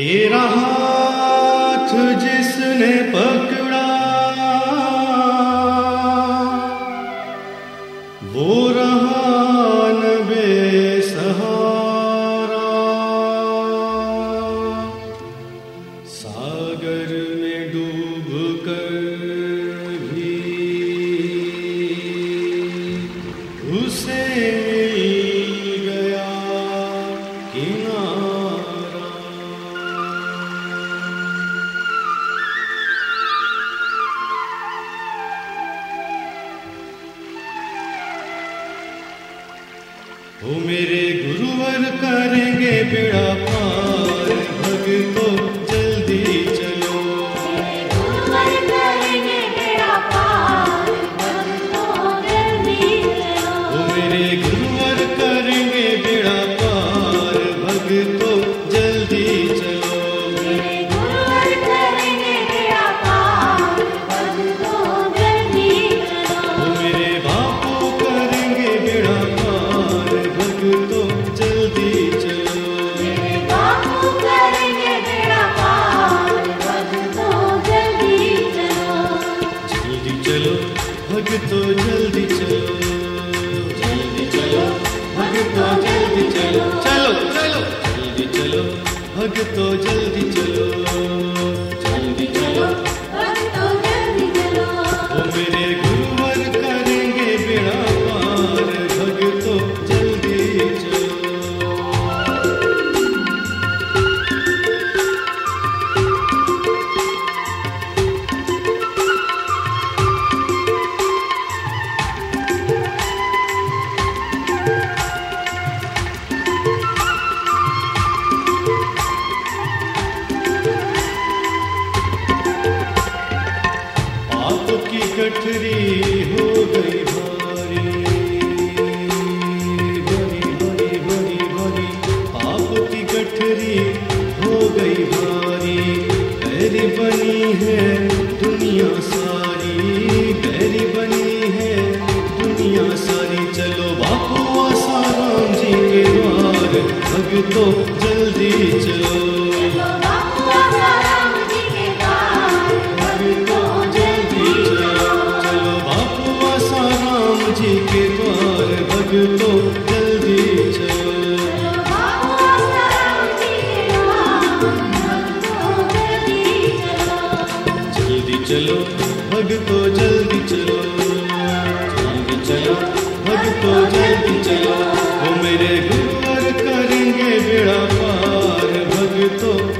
तेरा हाथ जिसने पकड़ा वो रहान न बेसहारा सागर O mere चलो चलो। चलो। जल्दी चलो। भगतो जल्दी चलो। तेरी बनी है दुनिया सारी, तेरी बनी है दुनिया सारी। चलो बापू आसाराम जी के द्वार अब तो जल्दी चलो। भॻतो जल्दी चलो। जल्दी चलो। भॻतो जल्दी चलो। वो मेरे गुरुवर करेंगे बेड़ा पार। भॻतो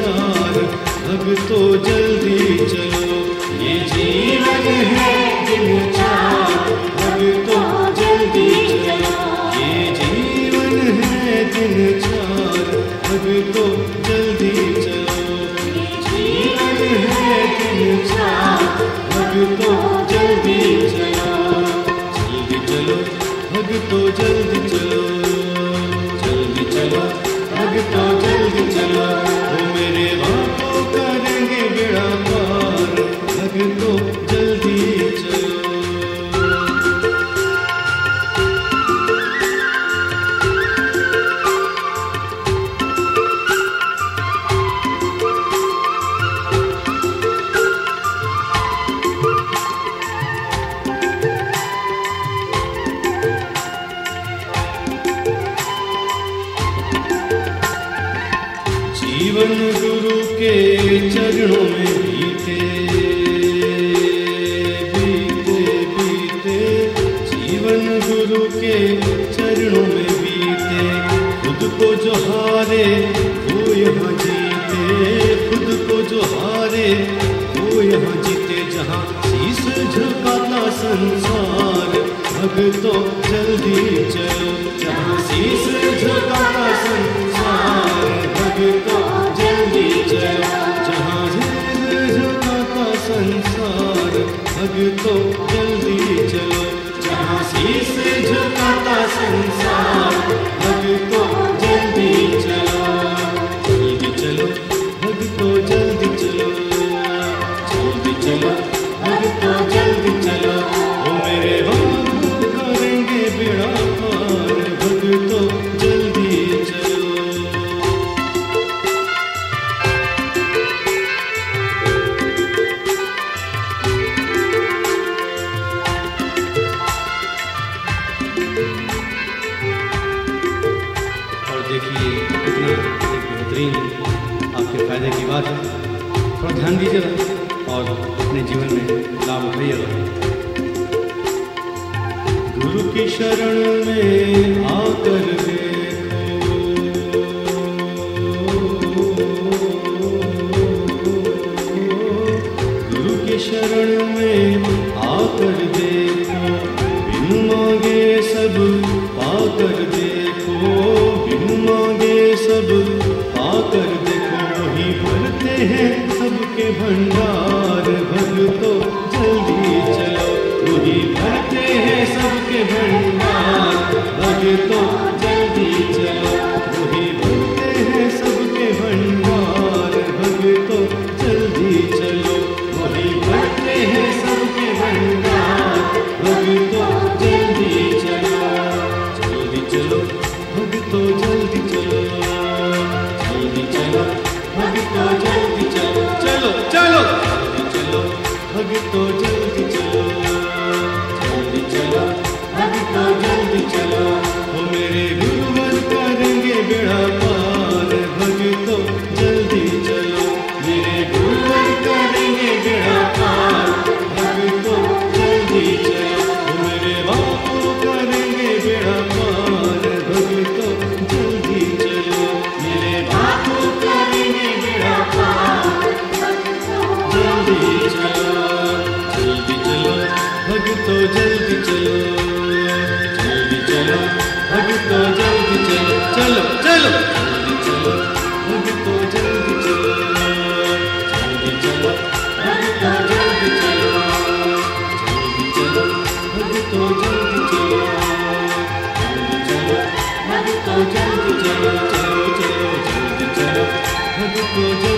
विचार अब तो जल्दी चल। जीवन गुरु के चरणों में बीते बीते बीते। जीवन गुरु के चरणों में बीते, खुद को जो हारे वो यहाँ जीते। खुद को जो हारे वो यहाँ जीते, जहाँ शीश झुकाता संसार। भगतों जल्दी चलो, जहाँ संग को तो जल्दी चलो। जहाँ शीश झुकाता संसार भग को जल्दी की बात है। थोड़ा ध्यान दीजिएगा और अपने जीवन में लाभ उठाइएगा। गुरु की शरण में आकर गुरु की शरण भंडार चलो जल्दी चलो अभी तो जल्दी चलो जल्दी चलो अभी तो जल्दी चलो जल्दी चलो अभी तो जल्दी चलो जल्दी चलो अभी तो जल्दी चलो चलो चलो जल्दी चलो अभी तो